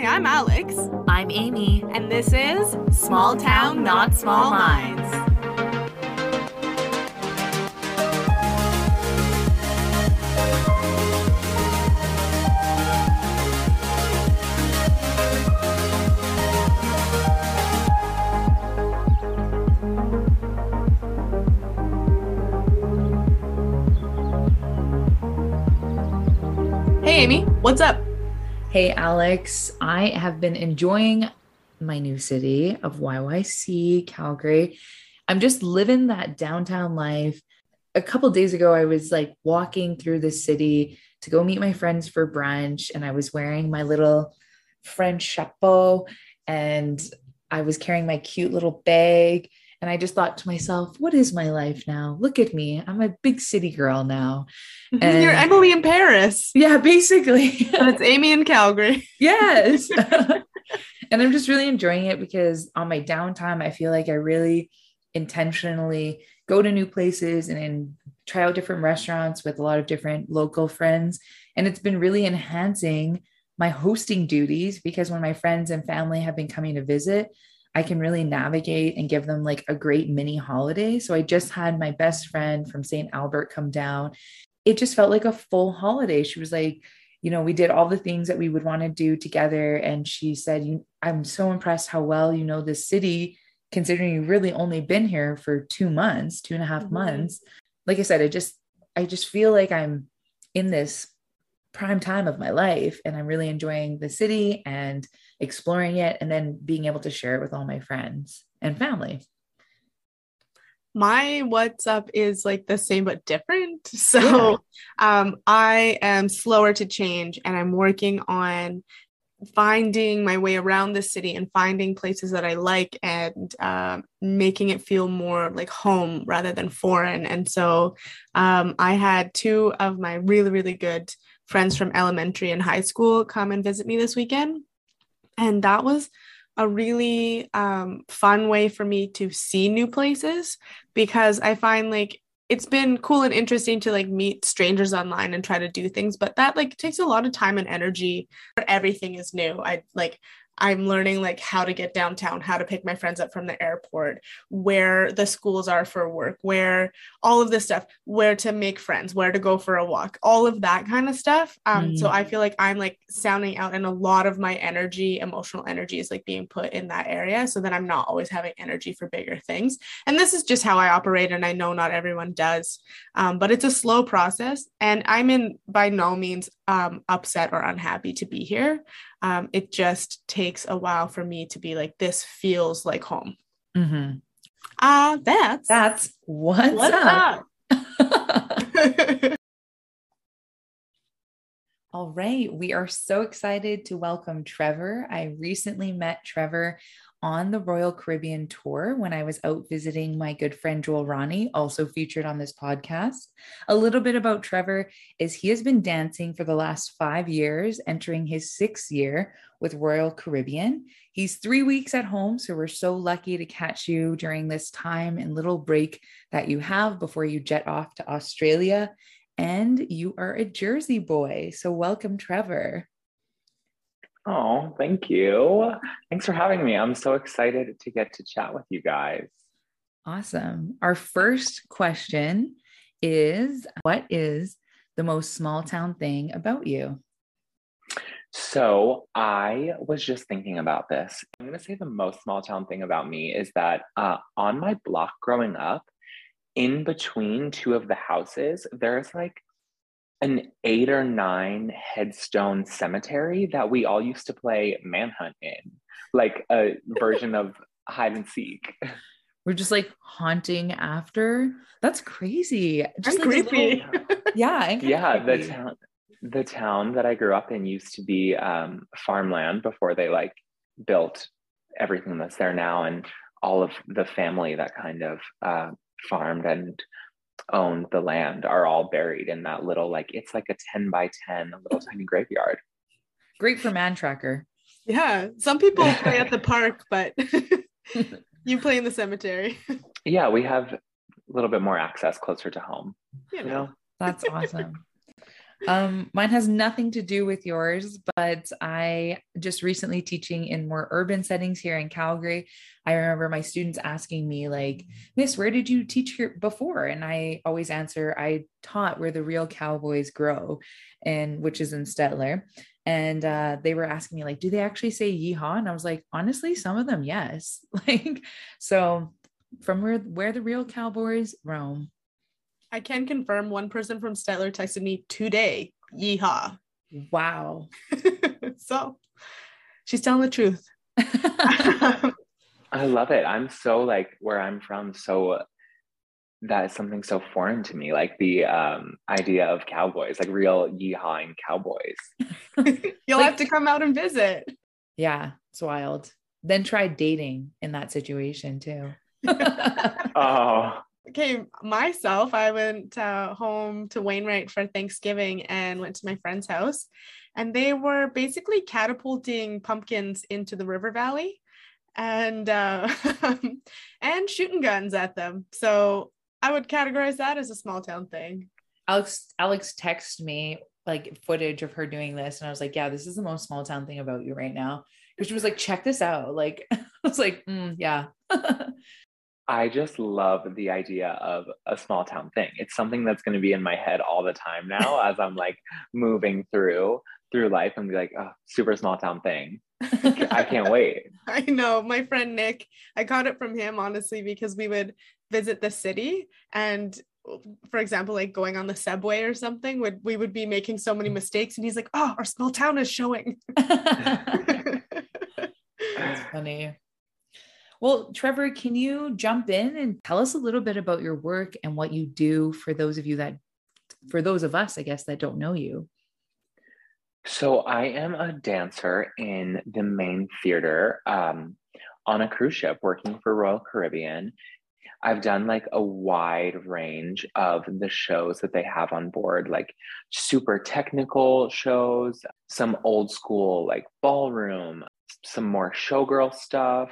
Hi, I'm Alex. I'm Amy. And this is Small Town, Not Small Minds. Hey, Amy, what's up? Hey, Alex. I have been enjoying my new city of YYC, Calgary. I'm just living that downtown life. A couple days ago, I was like walking through the city to go meet my friends for brunch, and I was wearing my little French chapeau and I was carrying my cute little bag. And I just thought to myself, what is my life now? Look at me. I'm a big city girl now. And You're Emily in Paris. Yeah, basically. and it's Amy in Calgary. yes. and I'm just really enjoying it because on my downtime, I feel like I really intentionally go to new places and, and try out different restaurants with a lot of different local friends. And it's been really enhancing my hosting duties because when my friends and family have been coming to visit, I can really navigate and give them like a great mini holiday. So I just had my best friend from St. Albert come down. It just felt like a full holiday. She was like, you know, we did all the things that we would want to do together. And she said, you, I'm so impressed how well you know this city, considering you've really only been here for two months, two and a half mm-hmm. months. Like I said, I just, I just feel like I'm in this prime time of my life and I'm really enjoying the city and exploring it and then being able to share it with all my friends and family. My what's up is like the same but different. So yeah. um I am slower to change and I'm working on finding my way around the city and finding places that I like and uh, making it feel more like home rather than foreign. And so um, I had two of my really, really good friends from elementary and high school come and visit me this weekend. And that was a really um, fun way for me to see new places because I find like it's been cool and interesting to like meet strangers online and try to do things but that like takes a lot of time and energy everything is new i like I'm learning like how to get downtown, how to pick my friends up from the airport, where the schools are for work, where all of this stuff, where to make friends, where to go for a walk, all of that kind of stuff. Um, mm. so I feel like I'm like sounding out, and a lot of my energy, emotional energy, is like being put in that area. So then I'm not always having energy for bigger things. And this is just how I operate, and I know not everyone does, um, but it's a slow process. And I'm in by no means um, upset or unhappy to be here um, it just takes a while for me to be like, this feels like home. Mm-hmm. Uh, that's that's what's, what's up. up? All right. We are so excited to welcome Trevor. I recently met Trevor on the Royal Caribbean tour when I was out visiting my good friend Joel Ronnie, also featured on this podcast. A little bit about Trevor is he has been dancing for the last five years, entering his sixth year with Royal Caribbean. He's three weeks at home, so we're so lucky to catch you during this time and little break that you have before you jet off to Australia. And you are a Jersey boy. So, welcome, Trevor. Oh, thank you. Thanks for having me. I'm so excited to get to chat with you guys. Awesome. Our first question is What is the most small town thing about you? So I was just thinking about this. I'm going to say the most small town thing about me is that uh, on my block growing up, in between two of the houses, there's like an eight or nine headstone cemetery that we all used to play manhunt in, like a version of hide and seek. We're just like haunting after. That's crazy. Just like creepy. Little, yeah. Yeah. Creepy. The town, the town that I grew up in used to be um, farmland before they like built everything that's there now, and all of the family that kind of uh, farmed and owned the land are all buried in that little like it's like a 10 by 10 a little tiny graveyard. Great for man tracker yeah some people play at the park but you play in the cemetery. Yeah we have a little bit more access closer to home you know? That's awesome um, mine has nothing to do with yours, but I just recently teaching in more urban settings here in Calgary. I remember my students asking me, like, Miss, where did you teach here before? And I always answer, I taught where the real cowboys grow, and which is in Stettler. And uh, they were asking me, like, do they actually say yeehaw? And I was like, honestly, some of them, yes. like, so from where where the real cowboys roam. I can confirm one person from Stettler texted me today. Yeehaw. Wow. so she's telling the truth. I love it. I'm so like where I'm from, so that is something so foreign to me, like the um, idea of cowboys, like real yeehawing cowboys. You'll like, have to come out and visit. Yeah, it's wild. Then try dating in that situation too. oh, okay, myself, I went uh, home to Wainwright for Thanksgiving and went to my friend's house, and they were basically catapulting pumpkins into the river valley, and uh, and shooting guns at them. So I would categorize that as a small town thing. Alex Alex texted me like footage of her doing this, and I was like, "Yeah, this is the most small town thing about you right now." Because she was like, "Check this out!" Like I was like, mm, "Yeah." I just love the idea of a small town thing. It's something that's going to be in my head all the time now as I'm like moving through through life and be like, oh, super small town thing. I can't wait. I know. My friend Nick, I got it from him honestly because we would visit the city and for example, like going on the subway or something, would we would be making so many mistakes and he's like, Oh, our small town is showing. That's funny. Well, Trevor, can you jump in and tell us a little bit about your work and what you do for those of you that, for those of us, I guess, that don't know you? So, I am a dancer in the main theater um, on a cruise ship working for Royal Caribbean. I've done like a wide range of the shows that they have on board, like super technical shows, some old school like ballroom, some more showgirl stuff,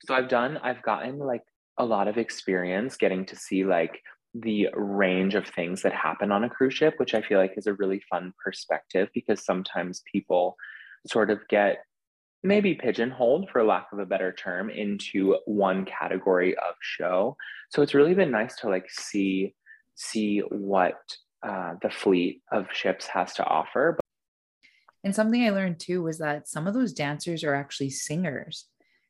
so I've done, I've gotten like a lot of experience getting to see like the range of things that happen on a cruise ship, which I feel like is a really fun perspective because sometimes people sort of get maybe pigeonholed for lack of a better term into one category of show. So it's really been nice to like see see what uh, the fleet of ships has to offer and something i learned too was that some of those dancers are actually singers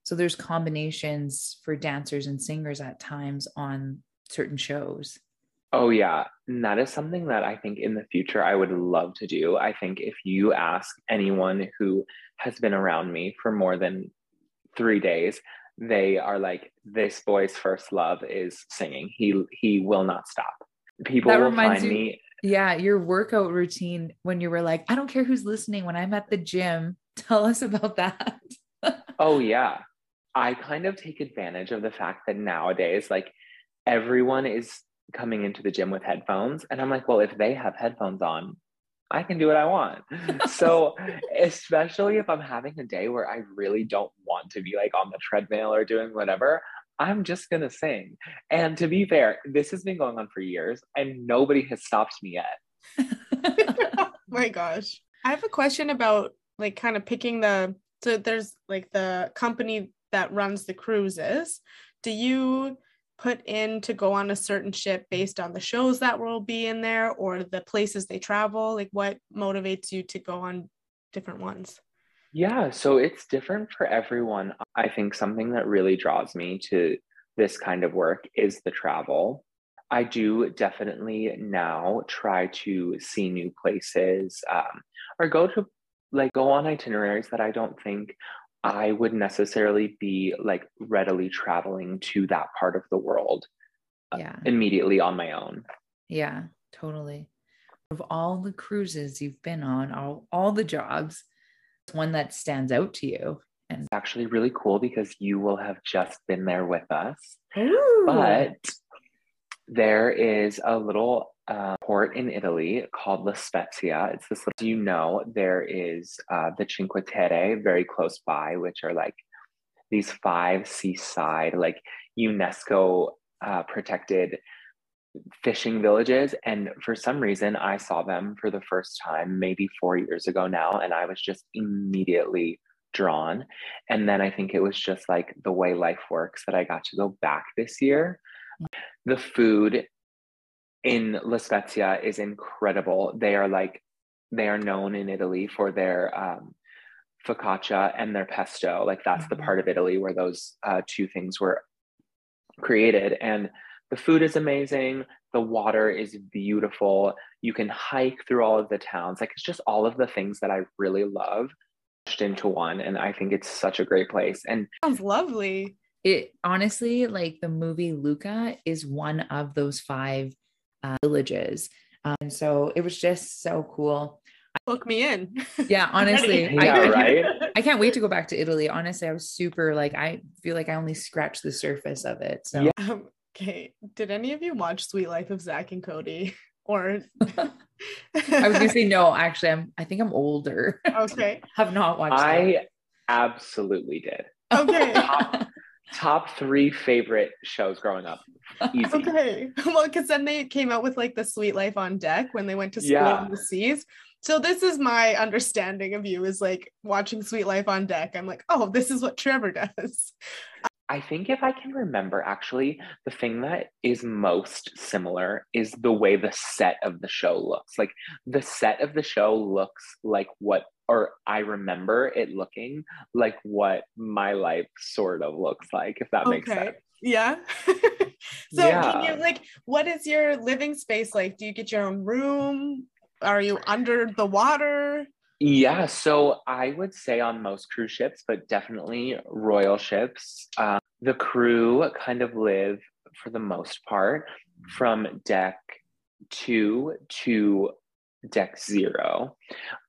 so there's combinations for dancers and singers at times on certain shows. Oh, yeah. And that is something that I think in the future I would love to do. I think if you ask anyone who has been around me for more than three days, they are like, this boy's first love is singing. He he will not stop. People that will find you, me. Yeah, your workout routine when you were like, I don't care who's listening. When I'm at the gym, tell us about that. oh yeah. I kind of take advantage of the fact that nowadays, like everyone is coming into the gym with headphones. And I'm like, well, if they have headphones on, I can do what I want. so, especially if I'm having a day where I really don't want to be like on the treadmill or doing whatever, I'm just going to sing. And to be fair, this has been going on for years and nobody has stopped me yet. oh my gosh. I have a question about like kind of picking the so there's like the company that runs the cruises do you put in to go on a certain ship based on the shows that will be in there or the places they travel? Like what motivates you to go on different ones? Yeah so it's different for everyone. I think something that really draws me to this kind of work is the travel. I do definitely now try to see new places um, or go to like go on itineraries that i don't think I would necessarily be like readily traveling to that part of the world uh, yeah. immediately on my own. Yeah, totally. Of all the cruises you've been on, all, all the jobs, one that stands out to you. And it's actually really cool because you will have just been there with us. Ooh. But there is a little uh, port in Italy called La Spezia. It's this little, you know, there is uh, the Cinque Terre very close by, which are like these five seaside, like UNESCO uh, protected fishing villages. And for some reason, I saw them for the first time maybe four years ago now. And I was just immediately drawn. And then I think it was just like the way life works that I got to go back this year. The food in La Spezia is incredible. They are like, they are known in Italy for their um, focaccia and their pesto. Like that's mm-hmm. the part of Italy where those uh, two things were created. And the food is amazing. The water is beautiful. You can hike through all of the towns. Like it's just all of the things that I really love pushed into one. And I think it's such a great place. And sounds lovely. It honestly, like the movie Luca is one of those five uh, villages. Um, and so it was just so cool. Book me in. Yeah, honestly, yeah, I, right. I can't wait to go back to Italy. Honestly, I was super like I feel like I only scratched the surface of it. So yeah. Um, okay, did any of you watch Suite Life of Zack and Cody? Or I was gonna say no. Actually, I'm. I think I'm older. Okay, have not watched. I that. absolutely did. Okay. top, top three favorite shows growing up. Easy. Okay. Well, because then they came out with like the Suite Life on Deck when they went to school yeah. on the seas. So this is my understanding of you is like watching Suite Life on Deck. I'm like, oh, this is what Trevor does. I think if I can remember, actually, the thing that is most similar is the way the set of the show looks. Like the set of the show looks like what, or I remember it looking like what my life sort of looks like, if that okay. makes sense. Yeah. so yeah. can you like what is your living space like? Do you get your own room? Are you under the water? Yeah, so I would say on most cruise ships, but definitely royal ships, um, the crew kind of live for the most part from deck two to deck zero.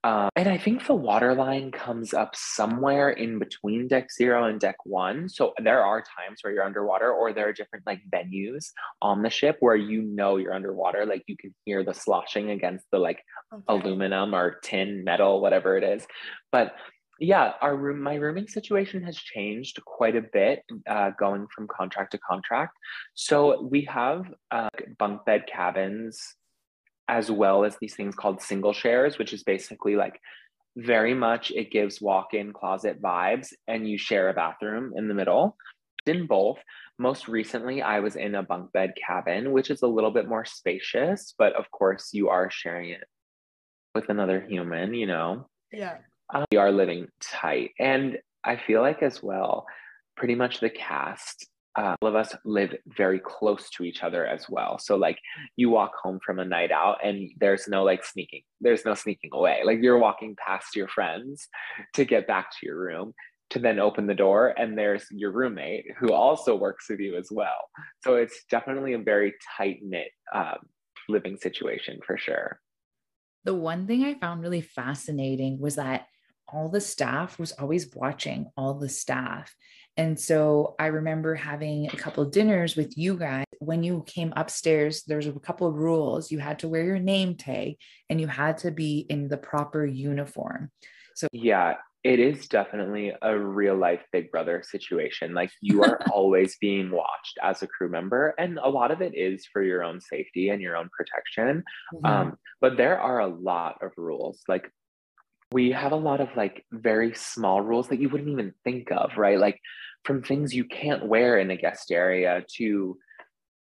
Um, and I think the water line comes up somewhere in between deck zero and deck one. So there are times where you're underwater, or there are different like venues on the ship where you know you're underwater. Like you can hear the sloshing against the like okay. aluminum or tin, metal, whatever it is. But yeah, our room, my rooming situation has changed quite a bit uh, going from contract to contract. So we have uh, bunk bed cabins as well as these things called single shares, which is basically like very much it gives walk-in closet vibes and you share a bathroom in the middle. In both, most recently I was in a bunk bed cabin, which is a little bit more spacious, but of course you are sharing it with another human, you know. Yeah. Um, we are living tight. And I feel like as well, pretty much the cast uh, all of us live very close to each other as well. So like you walk home from a night out and there's no like sneaking, there's no sneaking away. Like you're walking past your friends to get back to your room to then open the door and there's your roommate who also works with you as well. So it's definitely a very tight knit um, living situation for sure. The one thing I found really fascinating was that all the staff was always watching all the staff. And so I remember having a couple dinners with you guys. When you came upstairs, there's a couple of rules. You had to wear your name tag and you had to be in the proper uniform. So, yeah, it is definitely a real life big brother situation. Like you are always being watched as a crew member, and a lot of it is for your own safety and your own protection. Mm-hmm. Um, but there are a lot of rules. Like we have a lot of like very small rules that you wouldn't even think of, right? Like from things you can't wear in a guest area to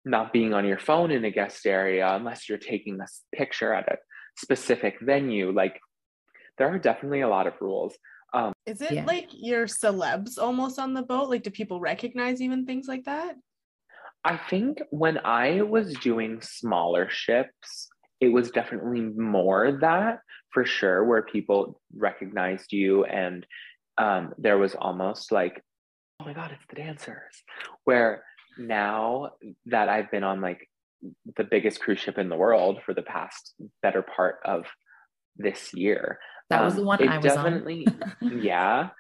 not being on your phone in a guest area unless you're taking a picture at a specific venue. Like there are definitely a lot of rules. Um, Is it yeah. like your celebs almost on the boat? Like, do people recognize even things like that? I think when I was doing smaller ships, it was definitely more that for sure, where people recognized you and um, there was almost like, oh my God, it's the dancers. Where now that I've been on like the biggest cruise ship in the world for the past better part of this year. That was the um, one I was definitely, yeah.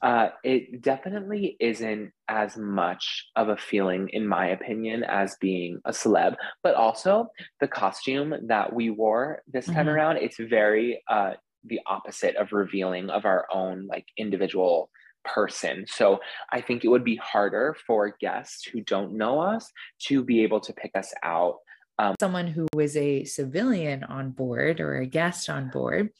Uh, it definitely isn't as much of a feeling, in my opinion, as being a celeb, but also the costume that we wore this time mm-hmm. around, it's very uh, the opposite of revealing of our own like individual person. So I think it would be harder for guests who don't know us to be able to pick us out Um, Someone who was a civilian on board or a guest on board,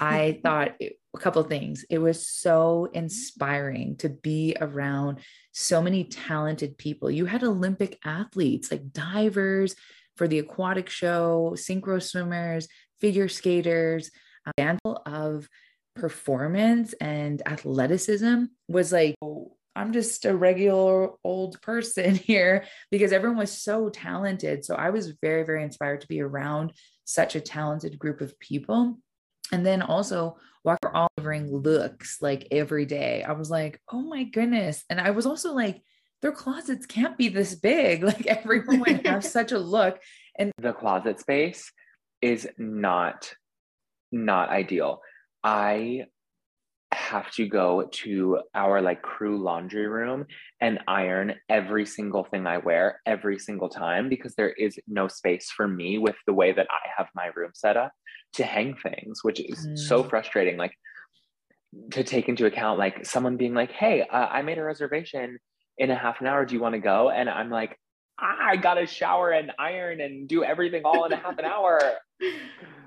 I thought it, a couple of things. It was so inspiring to be around so many talented people. You had Olympic athletes like divers for the aquatic show, synchro swimmers, figure skaters, a handful of performance and athleticism was like oh, I'm just a regular old person here because everyone was so talented. So I was very, very inspired to be around such a talented group of people. And then also walk all wearing looks like every day. I was like, oh my goodness. And I was also like, their closets can't be this big. Like everyone would have such a look. And the closet space is not not ideal. I have to go to our like crew laundry room and iron every single thing I wear every single time because there is no space for me with the way that I have my room set up to hang things, which is mm. so frustrating. Like to take into account, like someone being like, "Hey, uh, I made a reservation in a half an hour. Do you want to go?" And I'm like, "I got to shower and iron and do everything all in a half an hour."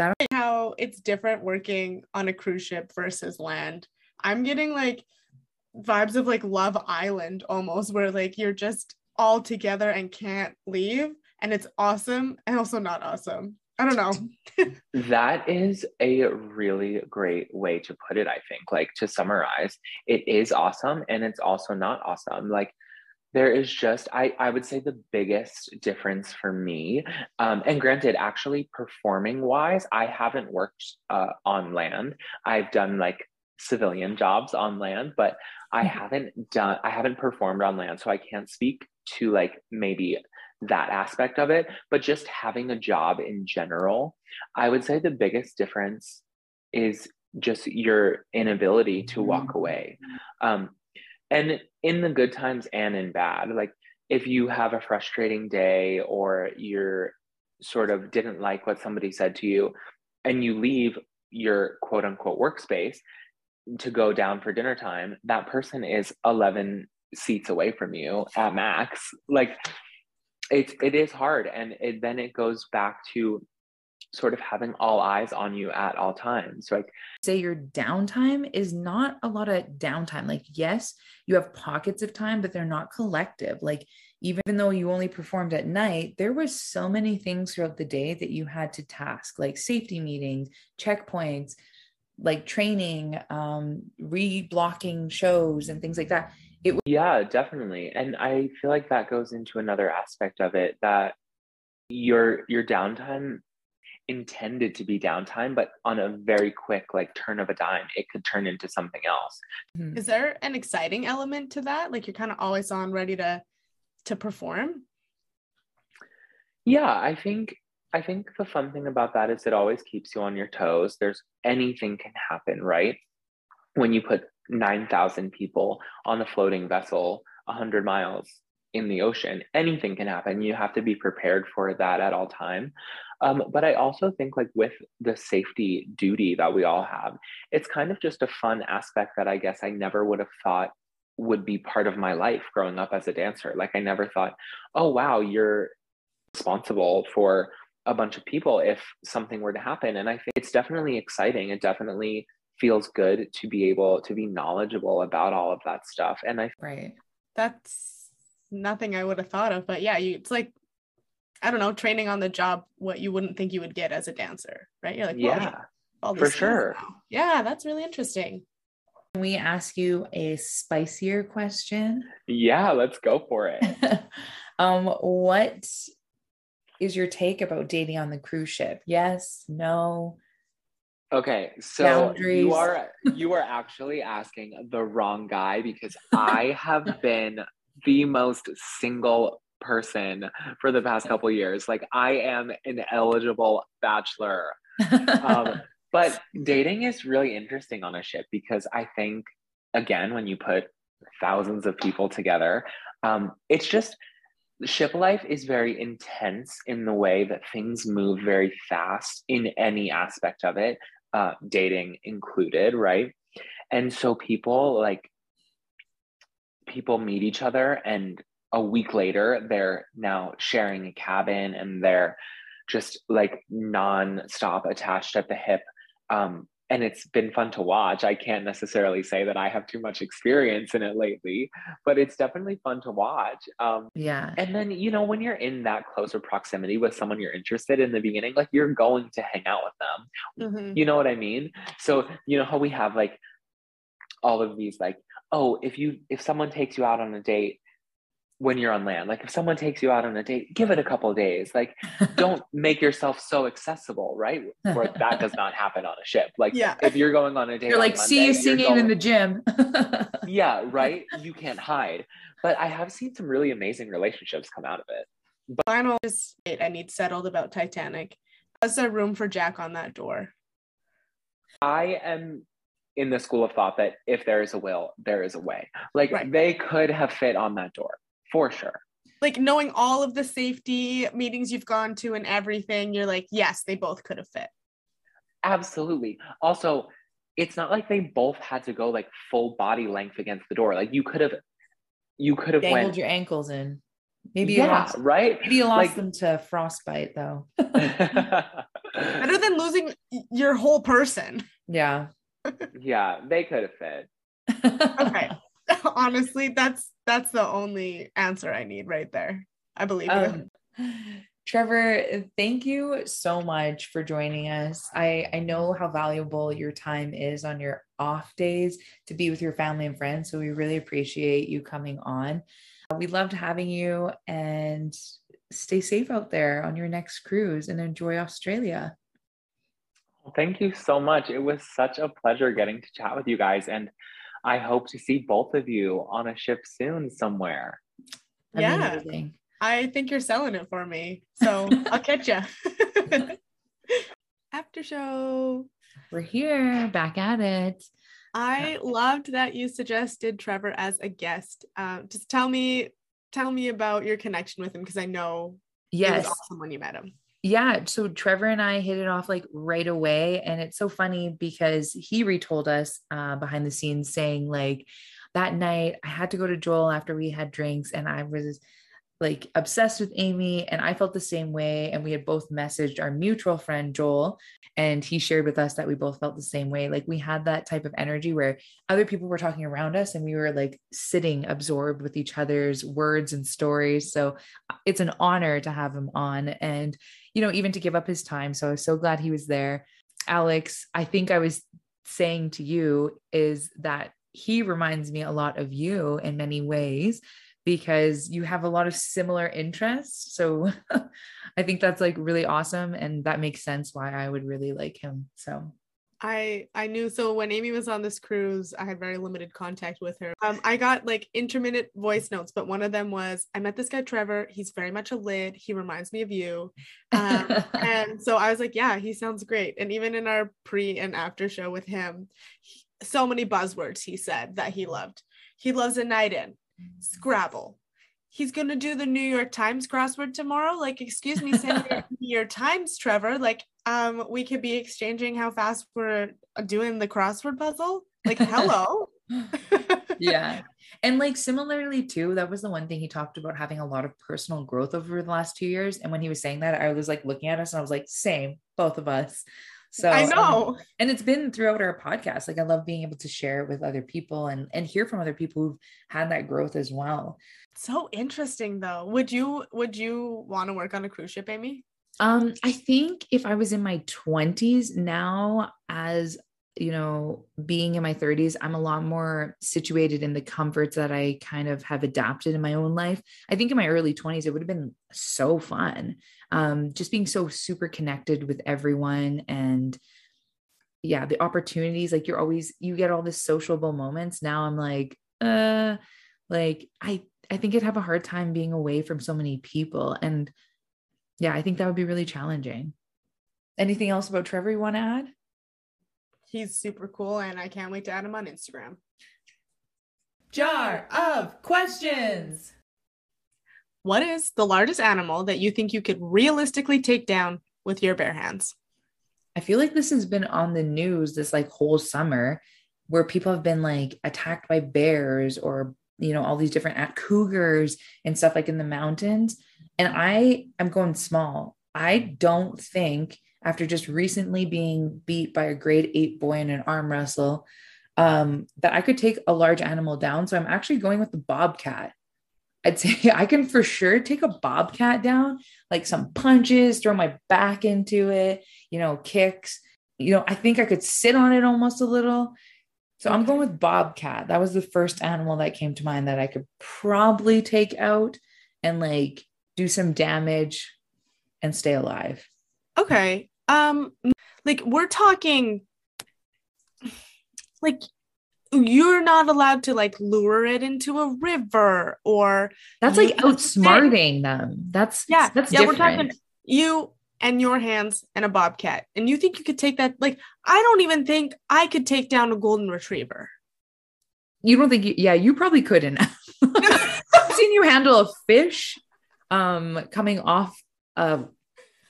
that how it's different working on a cruise ship versus land. I'm getting like vibes of like Love Island almost, where like you're just all together and can't leave. And it's awesome and also not awesome. I don't know. that is a really great way to put it, I think. Like to summarize, it is awesome and it's also not awesome. Like there is just I, I would say the biggest difference for me um, and granted actually performing wise i haven't worked uh, on land i've done like civilian jobs on land but i mm-hmm. haven't done i haven't performed on land so i can't speak to like maybe that aspect of it but just having a job in general i would say the biggest difference is just your inability to walk mm-hmm. away um, and in the good times and in bad like if you have a frustrating day or you're sort of didn't like what somebody said to you and you leave your quote unquote workspace to go down for dinner time that person is 11 seats away from you at max. Like it's it is hard and it, then it goes back to sort of having all eyes on you at all times. So like say your downtime is not a lot of downtime. Like yes, you have pockets of time, but they're not collective. Like even though you only performed at night, there was so many things throughout the day that you had to task, like safety meetings, checkpoints, like training, um, re-blocking shows and things like that. It was- yeah, definitely. And I feel like that goes into another aspect of it that your your downtime intended to be downtime, but on a very quick like turn of a dime, it could turn into something else. Mm-hmm. Is there an exciting element to that? Like you're kind of always on ready to to perform? Yeah, I think I think the fun thing about that is it always keeps you on your toes. There's anything can happen, right? When you put 9,000 people on a floating vessel 100 miles in the ocean, anything can happen. You have to be prepared for that at all time. Um, but I also think, like, with the safety duty that we all have, it's kind of just a fun aspect that I guess I never would have thought would be part of my life growing up as a dancer. Like, I never thought, oh, wow, you're responsible for a bunch of people if something were to happen. And I think it's definitely exciting. It definitely feels good to be able to be knowledgeable about all of that stuff. And I, right. That's nothing I would have thought of, but yeah, you, it's like I don't know, training on the job what you wouldn't think you would get as a dancer, right? You're like, yeah, all for sure. Now. Yeah, that's really interesting. Can we ask you a spicier question? Yeah, let's go for it. um, what is your take about dating on the cruise ship? Yes, no. Okay, so Boundaries. you are you are actually asking the wrong guy because I have been the most single person for the past couple years. Like I am an eligible bachelor. um, but dating is really interesting on a ship because I think again when you put thousands of people together, um, it's just ship life is very intense in the way that things move very fast in any aspect of it, uh, dating included, right? And so people like people meet each other and a week later, they're now sharing a cabin and they're just like non-stop attached at the hip. Um, and it's been fun to watch. I can't necessarily say that I have too much experience in it lately, but it's definitely fun to watch. Um, yeah. And then, you know, when you're in that closer proximity with someone you're interested in the beginning, like you're going to hang out with them. Mm-hmm. You know what I mean? So, you know how we have like all of these, like, oh, if you, if someone takes you out on a date, when you're on land. Like if someone takes you out on a date, give it a couple days. Like don't make yourself so accessible, right? Where that does not happen on a ship. Like yeah. if you're going on a date, you're like, Monday, see you singing going, in the gym. yeah, right. You can't hide. But I have seen some really amazing relationships come out of it. But final is I need settled about Titanic. Was there room for Jack on that door? I am in the school of thought that if there is a will, there is a way. Like right. they could have fit on that door for sure. Like knowing all of the safety meetings you've gone to and everything, you're like, yes, they both could have fit. Absolutely. Also, it's not like they both had to go like full body length against the door. Like you could have, you could have dangled went, your ankles in. Maybe yeah, lost, right. Maybe you lost like, them to frostbite though. Better than losing your whole person. Yeah. Yeah, they could have fit. okay. honestly, that's that's the only answer I need right there. I believe um, you. Trevor, thank you so much for joining us. I, I know how valuable your time is on your off days to be with your family and friends. So we really appreciate you coming on. We loved having you and stay safe out there on your next cruise and enjoy Australia. Thank you so much. It was such a pleasure getting to chat with you guys. And I hope to see both of you on a ship soon somewhere. Yeah. Amazing. I think you're selling it for me. So I'll catch you. After show. We're here, back at it. I loved that you suggested Trevor as a guest. Uh, just tell me, tell me about your connection with him because I know yes. it was awesome when you met him yeah so trevor and i hit it off like right away and it's so funny because he retold us uh, behind the scenes saying like that night i had to go to joel after we had drinks and i was like obsessed with amy and i felt the same way and we had both messaged our mutual friend joel and he shared with us that we both felt the same way. Like we had that type of energy where other people were talking around us and we were like sitting absorbed with each other's words and stories. So uh, it's an honor to have him on and you know even to give up his time. So i was so glad he was there. Alex i think i was saying to you is that he reminds me a lot of you in many ways because you have a lot of similar interests. So I think that's like really awesome. And that makes sense why I would really like him. So I I knew so when Amy was on this cruise, I had very limited contact with her. Um, I got like intermittent voice notes, but one of them was, "I met this guy Trevor. He's very much a lid. He reminds me of you." Um, and so I was like, "Yeah, he sounds great." And even in our pre and after show with him, he, so many buzzwords he said that he loved. He loves a night in. Scrabble. He's gonna do the New York Times crossword tomorrow. Like, excuse me, send New York Times, Trevor. Like, um, we could be exchanging how fast we're doing the crossword puzzle. Like, hello. yeah. And like similarly too, that was the one thing he talked about having a lot of personal growth over the last two years. And when he was saying that, I was like looking at us and I was like, same, both of us. So I know. Um, and it's been throughout our podcast. Like I love being able to share it with other people and and hear from other people who've had that growth as well. So interesting though. Would you would you want to work on a cruise ship, Amy? Um, I think if I was in my 20s now as you know, being in my 30s, I'm a lot more situated in the comforts that I kind of have adapted in my own life. I think in my early 20s, it would have been so fun. Um, just being so super connected with everyone and yeah, the opportunities, like you're always you get all this sociable moments. Now I'm like, uh, like I I think I'd have a hard time being away from so many people. And yeah, I think that would be really challenging. Anything else about Trevor you want to add? he's super cool and I can't wait to add him on Instagram. Jar of questions. What is the largest animal that you think you could realistically take down with your bare hands? I feel like this has been on the news this like whole summer where people have been like attacked by bears or you know, all these different cougars and stuff like in the mountains. And I am going small. I don't think after just recently being beat by a grade eight boy in an arm wrestle, um, that I could take a large animal down. So I'm actually going with the bobcat. I'd say I can for sure take a bobcat down, like some punches, throw my back into it, you know, kicks. You know, I think I could sit on it almost a little. So I'm going with bobcat. That was the first animal that came to mind that I could probably take out and like do some damage and stay alive. Okay. Um like we're talking like you're not allowed to like lure it into a river or that's like outsmarting them. That's yeah, that's yeah. Different. We're talking you and your hands and a bobcat, and you think you could take that? Like I don't even think I could take down a golden retriever. You don't think? You, yeah, you probably couldn't. I've seen you handle a fish, um, coming off a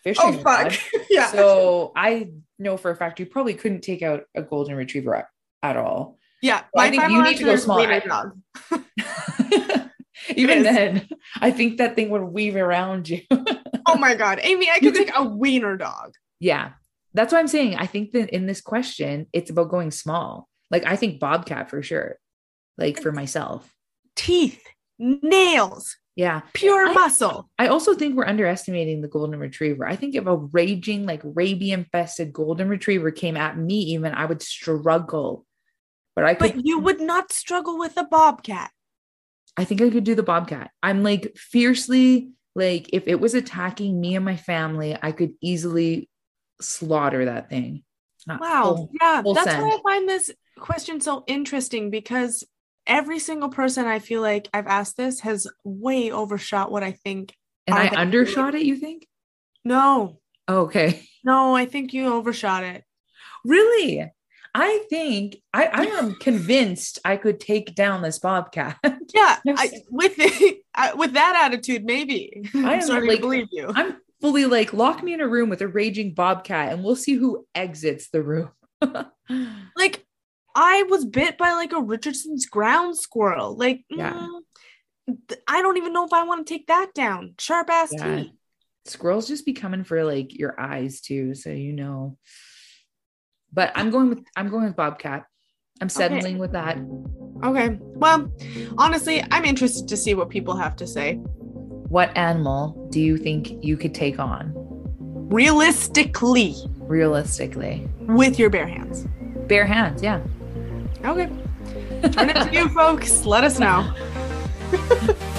fishing oh, fuck. yeah. So I know for a fact you probably couldn't take out a golden retriever at, at all. Yeah, well, I think you need to go small. Dog. Even then, I think that thing would weave around you. oh my god, Amy, I could take a wiener dog. Yeah, that's what I'm saying. I think that in this question, it's about going small. Like I think bobcat for sure. Like for myself, teeth, nails. Yeah, pure I, muscle. I also think we're underestimating the golden retriever. I think if a raging, like rabies infested golden retriever came at me, even I would struggle but I could, But you would not struggle with a bobcat. I think I could do the bobcat. I'm like fiercely like if it was attacking me and my family, I could easily slaughter that thing. Not wow. Full, yeah, full that's send. why I find this question so interesting because every single person I feel like I've asked this has way overshot what I think. And I undershot it, you think? No. Oh, okay. No, I think you overshot it. Really? I think I, I am convinced I could take down this bobcat. yeah, I, with the, I, with that attitude, maybe. I am starting like, to believe you. I'm fully like lock me in a room with a raging bobcat, and we'll see who exits the room. like I was bit by like a Richardson's ground squirrel. Like, yeah. Mm, I don't even know if I want to take that down. Sharp ass yeah. teeth. Squirrels just be coming for like your eyes too, so you know. But I'm going with I'm going with Bobcat. I'm settling okay. with that. Okay. Well, honestly, I'm interested to see what people have to say. What animal do you think you could take on? Realistically. Realistically. With your bare hands. Bare hands, yeah. Okay. Turn it to you folks. Let us know.